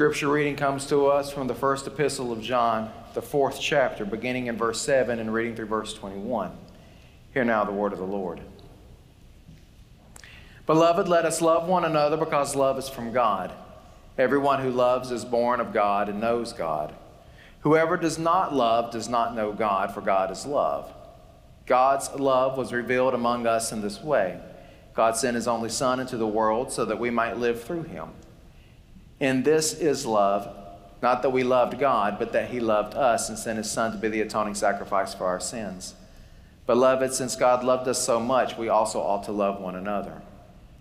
Scripture reading comes to us from the first epistle of John, the fourth chapter, beginning in verse 7 and reading through verse 21. Hear now the word of the Lord. Beloved, let us love one another because love is from God. Everyone who loves is born of God and knows God. Whoever does not love does not know God, for God is love. God's love was revealed among us in this way God sent his only Son into the world so that we might live through him. And this is love, not that we loved God, but that he loved us and sent his Son to be the atoning sacrifice for our sins. Beloved, since God loved us so much, we also ought to love one another.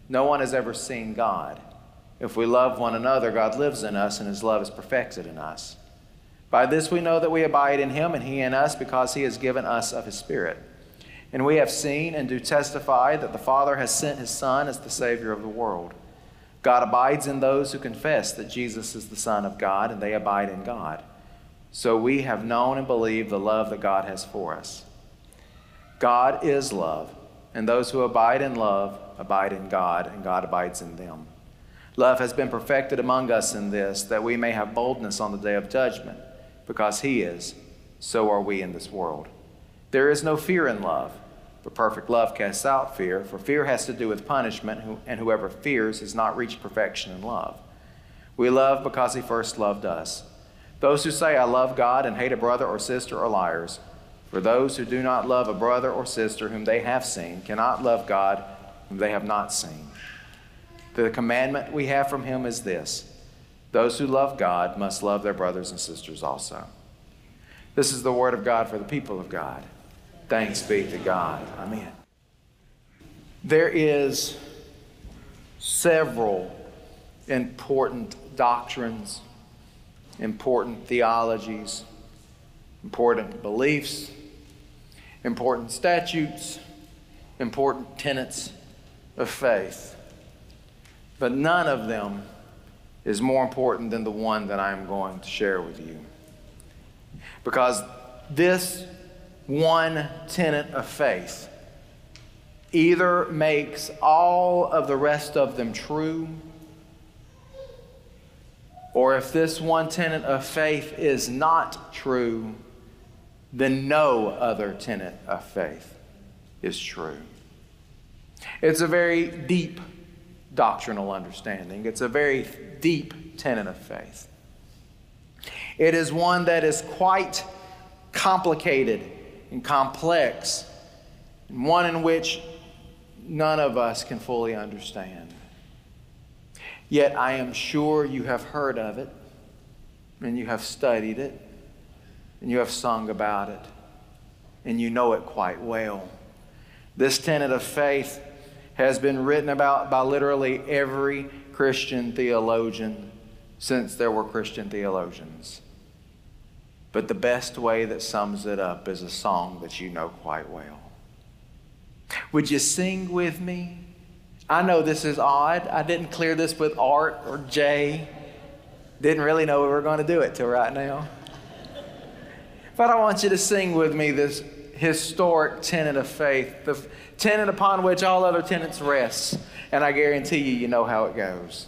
No one has ever seen God. If we love one another, God lives in us, and his love is perfected in us. By this we know that we abide in him, and he in us, because he has given us of his Spirit. And we have seen and do testify that the Father has sent his Son as the Savior of the world. God abides in those who confess that Jesus is the Son of God, and they abide in God. So we have known and believed the love that God has for us. God is love, and those who abide in love abide in God, and God abides in them. Love has been perfected among us in this, that we may have boldness on the day of judgment, because He is, so are we in this world. There is no fear in love, but perfect love casts out fear, for fear has to do with punishment, and whoever fears has not reached perfection in love. We love because He first loved us. Those who say, I love God, and hate a brother or sister are liars. For those who do not love a brother or sister whom they have seen cannot love God whom they have not seen. The commandment we have from him is this those who love God must love their brothers and sisters also. This is the word of God for the people of God. Thanks be to God. Amen. There is several important doctrines, important theologies, important beliefs important statutes, important tenets of faith. But none of them is more important than the one that I'm going to share with you. Because this one tenet of faith either makes all of the rest of them true, or if this one tenet of faith is not true, then no other tenet of faith is true. It's a very deep doctrinal understanding, it's a very deep tenet of faith. It is one that is quite complicated and complex, and one in which none of us can fully understand. Yet I am sure you have heard of it and you have studied it and you have sung about it, and you know it quite well. This tenet of faith has been written about by literally every Christian theologian since there were Christian theologians. But the best way that sums it up is a song that you know quite well. Would you sing with me? I know this is odd. I didn't clear this with Art or Jay. Didn't really know we were going to do it till right now. But I want you to sing with me this historic tenet of faith, the tenet upon which all other tenets rest. And I guarantee you, you know how it goes.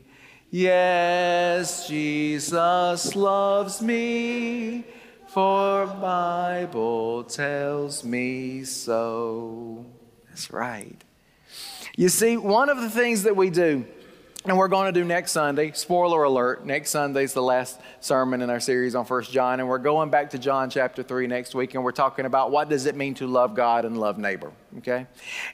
Yes, Jesus loves me, for Bible tells me so. That's right. You see, one of the things that we do and we're going to do next Sunday, spoiler alert, next Sunday is the last sermon in our series on First John, and we're going back to John chapter 3 next week, and we're talking about what does it mean to love God and love neighbor. okay?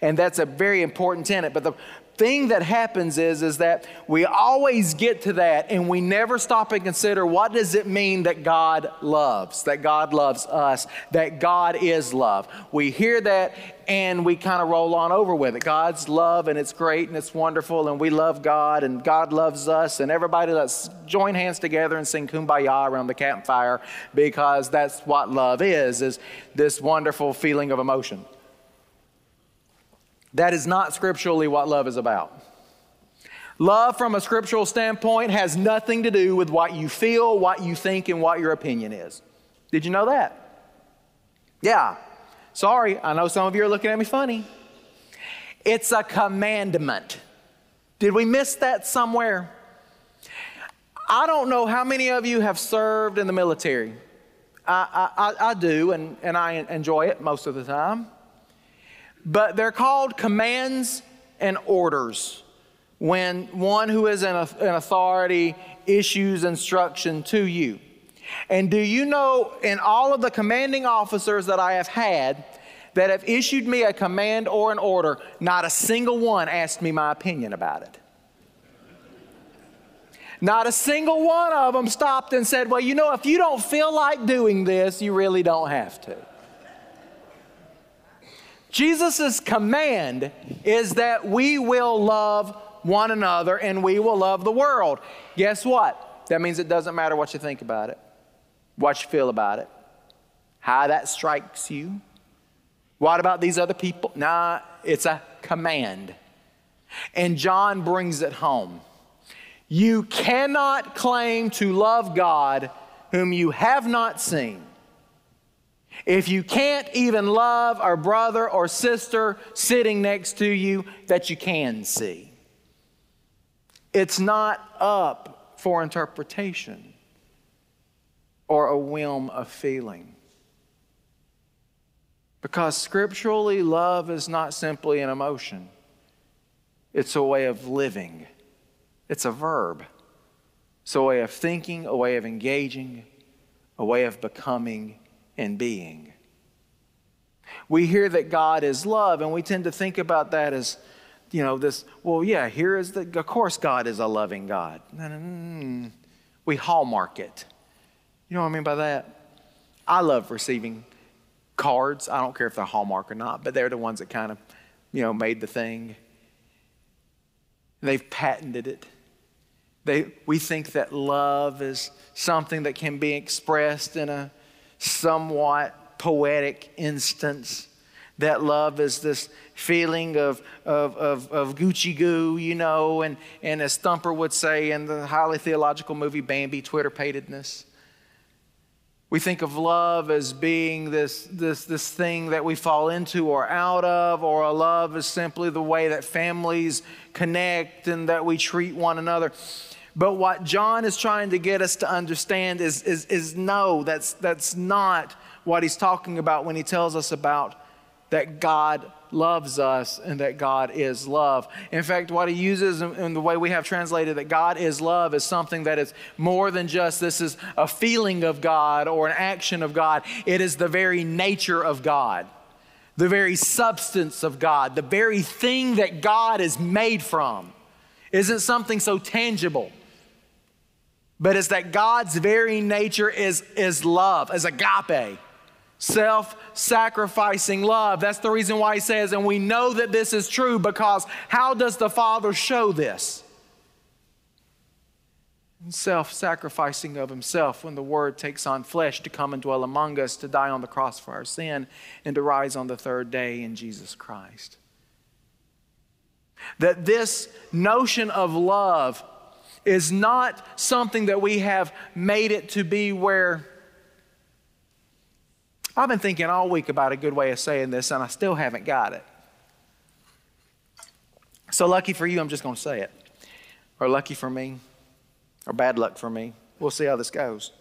And that's a very important tenet. But the thing that happens is, is that we always get to that and we never stop and consider what does it mean that God loves, that God loves us, that God is love. We hear that and we kind of roll on over with it. God's love and it's great and it's wonderful and we love God and God loves us and everybody let's join hands together and sing kumbaya around the campfire because that's what love is, is this wonderful feeling of emotion. That is not scripturally what love is about. Love, from a scriptural standpoint, has nothing to do with what you feel, what you think, and what your opinion is. Did you know that? Yeah. Sorry, I know some of you are looking at me funny. It's a commandment. Did we miss that somewhere? I don't know how many of you have served in the military. I, I, I do, and, and I enjoy it most of the time but they're called commands and orders when one who is an, authority issues instruction to you. And do you know, in all of the commanding officers that I have had that have issued me a command or an order, not a single one asked me my opinion about it. Not a single one of them stopped and said, Well, you know, if you don't feel like doing this, you really don't have to. Jesus' command is that we will love one another and we will love the world. Guess what? That means it doesn't matter what you think about it, what you feel about it, how that strikes you. What about these other people? Nah, it's a command. And John brings it home. You cannot claim to love God whom you have not seen if you can't even love a brother or sister sitting next to you that you can see, it's not up for interpretation or a whim of feeling. Because scripturally, love is not simply an emotion, it's a way of living, it's a verb. It's a way of thinking, a way of engaging, a way of becoming and being. We hear that God is love, and we tend to think about that as, you know, this, well, yeah, here is the, of course, God is a loving God. We hallmark it. You know what I mean by that? I love receiving cards. I don't care if they're Hallmark or not, but they're the ones that kind of, you know, made the thing. They've patented it. They, we think that love is something that can be expressed in a somewhat poetic instance. That love is this feeling of, of, of, of Gucci goo, you know, and, and as Thumper would say in the highly theological movie Bambi, twitterpatedness. We think of love as being this, this, this thing that we fall into or out of, or a love is simply the way that families connect and that we treat one another. But what John is trying to get us to understand is, is, is no, that's, that's not what he's talking about when he tells us about that God loves us and that God is love. In fact, what he uses in, the way we have translated that God is love is something that is more than just this is a feeling of God or an action of God. It is the very nature of God, the very substance of God, the very thing that God is made from. Isn't something so tangible but it's that God's very nature is, is love, is agape, self sacrificing love. That's the reason why he says, and we know that this is true because how does the Father show this? Self sacrificing of himself when the Word takes on flesh to come and dwell among us, to die on the cross for our sin, and to rise on the third day in Jesus Christ. That this notion of love is not something that we have made it to be where. I've been thinking all week about a good way of saying this, and I still haven't got it. So lucky for you, I'm just going to say it. Or lucky for me, or bad luck for me. We'll see how this goes.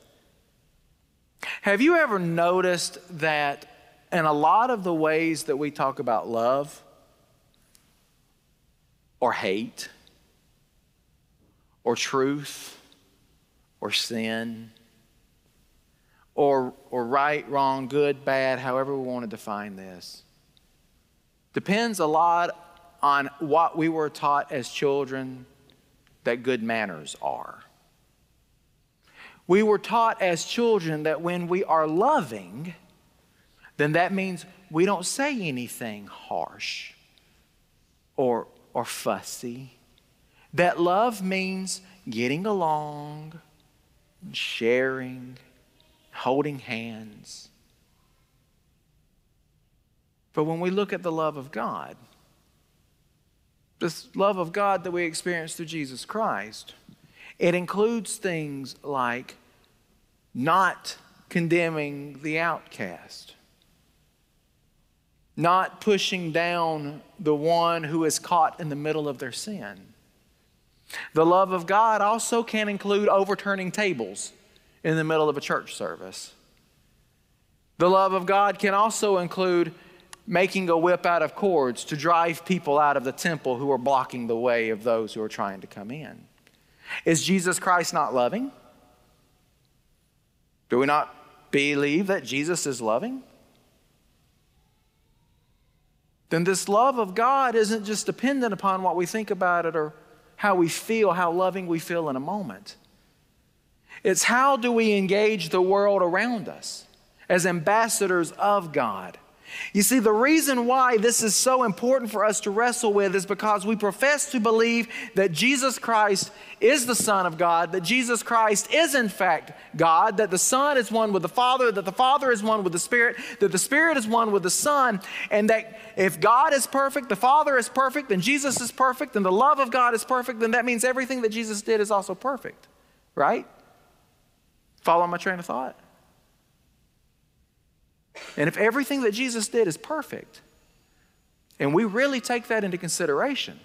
Have you ever noticed that in a lot of the ways that we talk about love or hate, or truth or sin or, or right, wrong, good, bad, however we want to define this. depends a lot on what we were taught as children that good manners are. We were taught as children that when we are loving, then that means we don't say anything harsh or, or fussy. That love means getting along, sharing, holding hands. But when we look at the love of God, this love of God that we experience through Jesus Christ, it includes things like not condemning the outcast, not pushing down the one who is caught in the middle of their sin. The love of God also can include overturning tables in the middle of a church service. The love of God can also include making a whip out of cords to drive people out of the temple who are blocking the way of those who are trying to come in. Is Jesus Christ not loving? Do we not believe that Jesus is loving? Then this love of God isn't just dependent upon what we think about it or how we feel, how loving we feel in a moment. It's how do we engage the world around us as ambassadors of God? You see, the reason why this is so important for us to wrestle with is because we profess to believe that Jesus Christ is the Son of God, that Jesus Christ is in fact God, that the Son is one with the Father, that the Father is one with the Spirit, that the Spirit is one with the Son, and that if God is perfect, the Father is perfect, and Jesus is perfect, and the love of God is perfect, then that means everything that Jesus did is also perfect, right? Follow my train of thought? And if everything that Jesus did is perfect, and we really take that into consideration,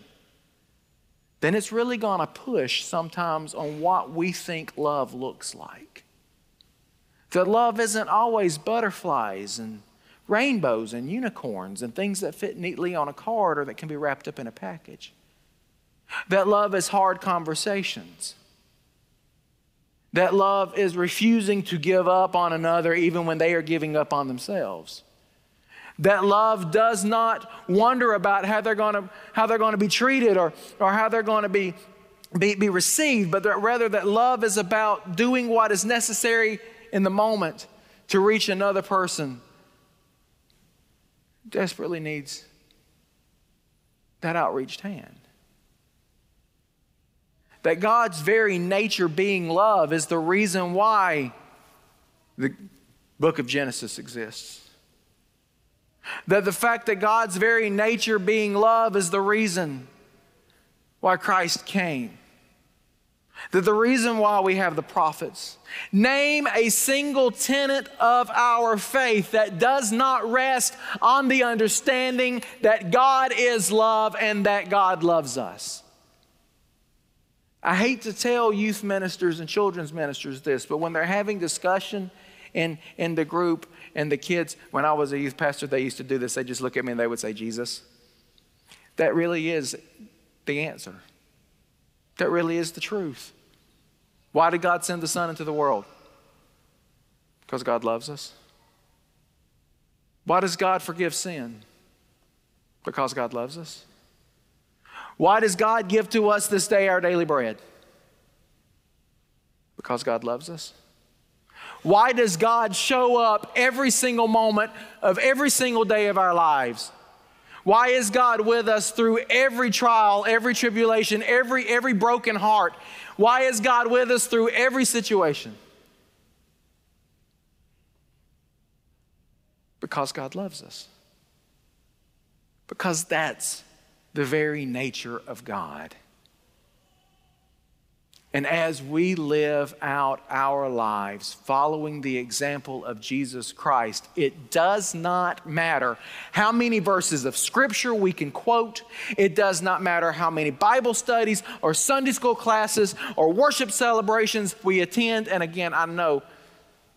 then it's really going to push sometimes on what we think love looks like. That love isn't always butterflies and rainbows and unicorns and things that fit neatly on a card or that can be wrapped up in a package. That love is hard conversations that love is refusing to give up on another even when they are giving up on themselves. That love does not wonder about how they're going to, how they're going to be treated or, or how they're going to be, be, be received, but that rather that love is about doing what is necessary in the moment to reach another person desperately needs that outreached hand that God's very nature being love is the reason why the book of Genesis exists. That the fact that God's very nature being love is the reason why Christ came. That the reason why we have the prophets. Name a single tenet of our faith that does not rest on the understanding that God is love and that God loves us. I hate to tell youth ministers and children's ministers this, but when they're having discussion in, in the group and the kids, when I was a youth pastor, they used to do this. They just look at me and they would say, Jesus. That really is the answer. That really is the truth. Why did God send the Son into the world? Because God loves us. Why does God forgive sin? Because God loves us. Why does God give to us this day our daily bread? Because God loves us. Why does God show up every single moment of every single day of our lives? Why is God with us through every trial, every tribulation, every, every broken heart? Why is God with us through every situation? Because God loves us. Because that's the very nature of God. And as we live out our lives following the example of Jesus Christ, it does not matter how many verses of Scripture we can quote. It does not matter how many Bible studies or Sunday school classes or worship celebrations we attend. And again, I know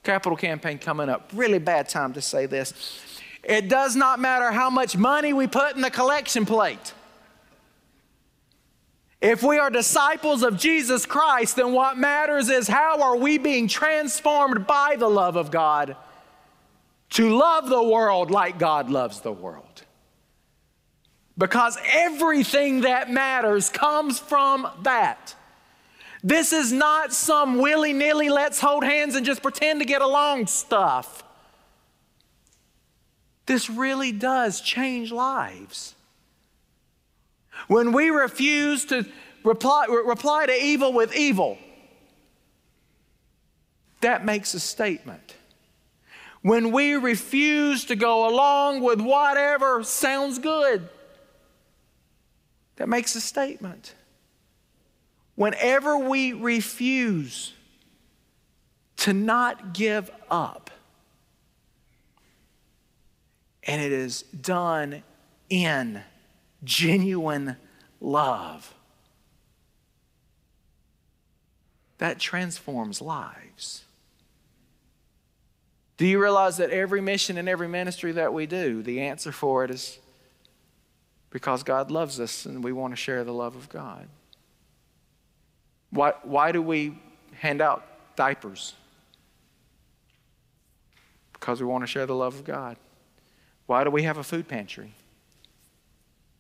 capital campaign coming up, really bad time to say this. It does not matter how much money we put in the collection plate. If we are disciples of Jesus Christ, then what matters is how are we being transformed by the love of God to love the world like God loves the world. Because everything that matters comes from that. This is not some willy nilly, let's hold hands and just pretend to get along stuff. This really does change lives. When we refuse to reply, reply to evil with evil, that makes a statement. When we refuse to go along with whatever sounds good, that makes a statement. Whenever we refuse to not give up, and it is done in genuine love, that transforms lives. Do you realize that every mission and every ministry that we do, the answer for it is because God loves us and we want to share the love of God. Why, why do we hand out diapers? Because we want to share the love of God. Why do we have a food pantry?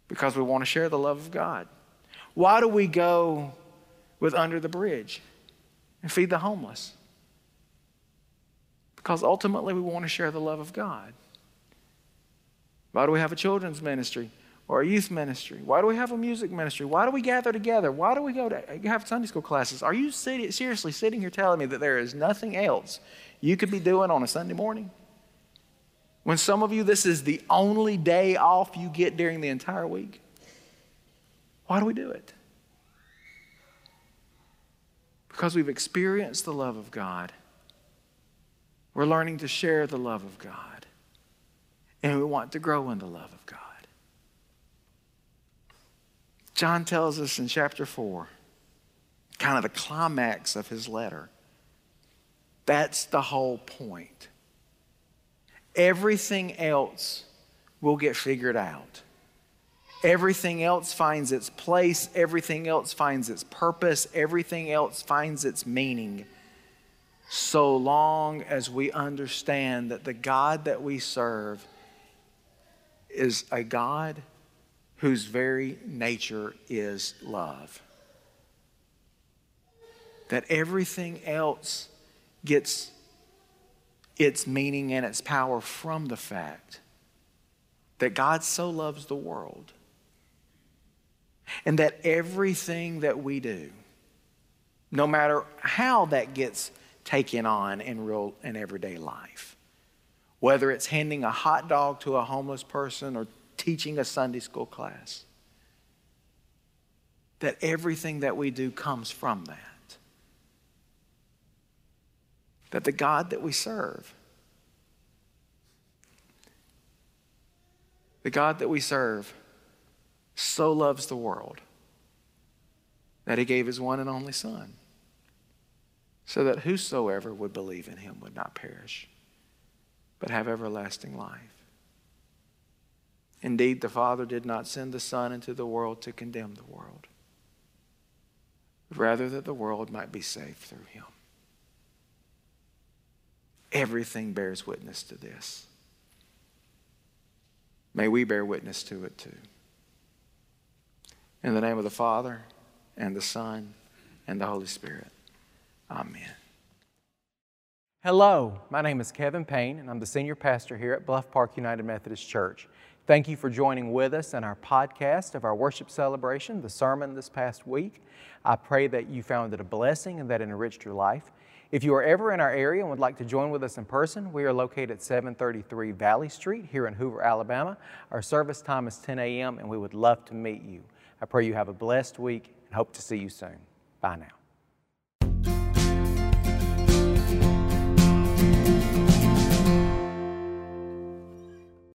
Because we want to share the love of God. Why do we go with Under the Bridge and feed the homeless? Because ultimately we want to share the love of God. Why do we have a children's ministry? or a youth ministry? Why do we have a music ministry? Why do we gather together? Why do we go to have Sunday school classes? Are you seriously sitting here telling me that there is nothing else you could be doing on a Sunday morning? When some of you, this is the only day off you get during the entire week? Why do we do it? Because we've experienced the love of God. We're learning to share the love of God. And we want to grow in the love of God. John tells us in chapter 4, kind of the climax of his letter. That's the whole point. Everything else will get figured out. Everything else finds its place, everything else finds its purpose, everything else finds its meaning. So long as we understand that the God that we serve is a God whose very nature is love. That everything else gets its meaning and its power from the fact that God so loves the world. And that everything that we do, no matter how that gets taken on in real and everyday life, whether it's handing a hot dog to a homeless person or teaching a Sunday school class. That everything that we do comes from that. That the God that we serve, the God that we serve, so loves the world that he gave his one and only Son, so that whosoever would believe in him would not perish, but have everlasting life. Indeed, the Father did not send the Son into the world to condemn the world, but rather that the world might be saved through him. Everything bears witness to this. May we bear witness to it too. In the name of the Father, and the Son, and the Holy Spirit. Amen. Hello, my name is Kevin Payne, and I'm the senior pastor here at Bluff Park United Methodist Church. Thank you for joining with us in our podcast of our worship celebration, the sermon this past week. I pray that you found it a blessing and that it enriched your life. If you are ever in our area and would like to join with us in person, we are located at 733 Valley Street here in Hoover, Alabama. Our service time is 10 a.m., and we would love to meet you. I pray you have a blessed week and hope to see you soon. Bye now.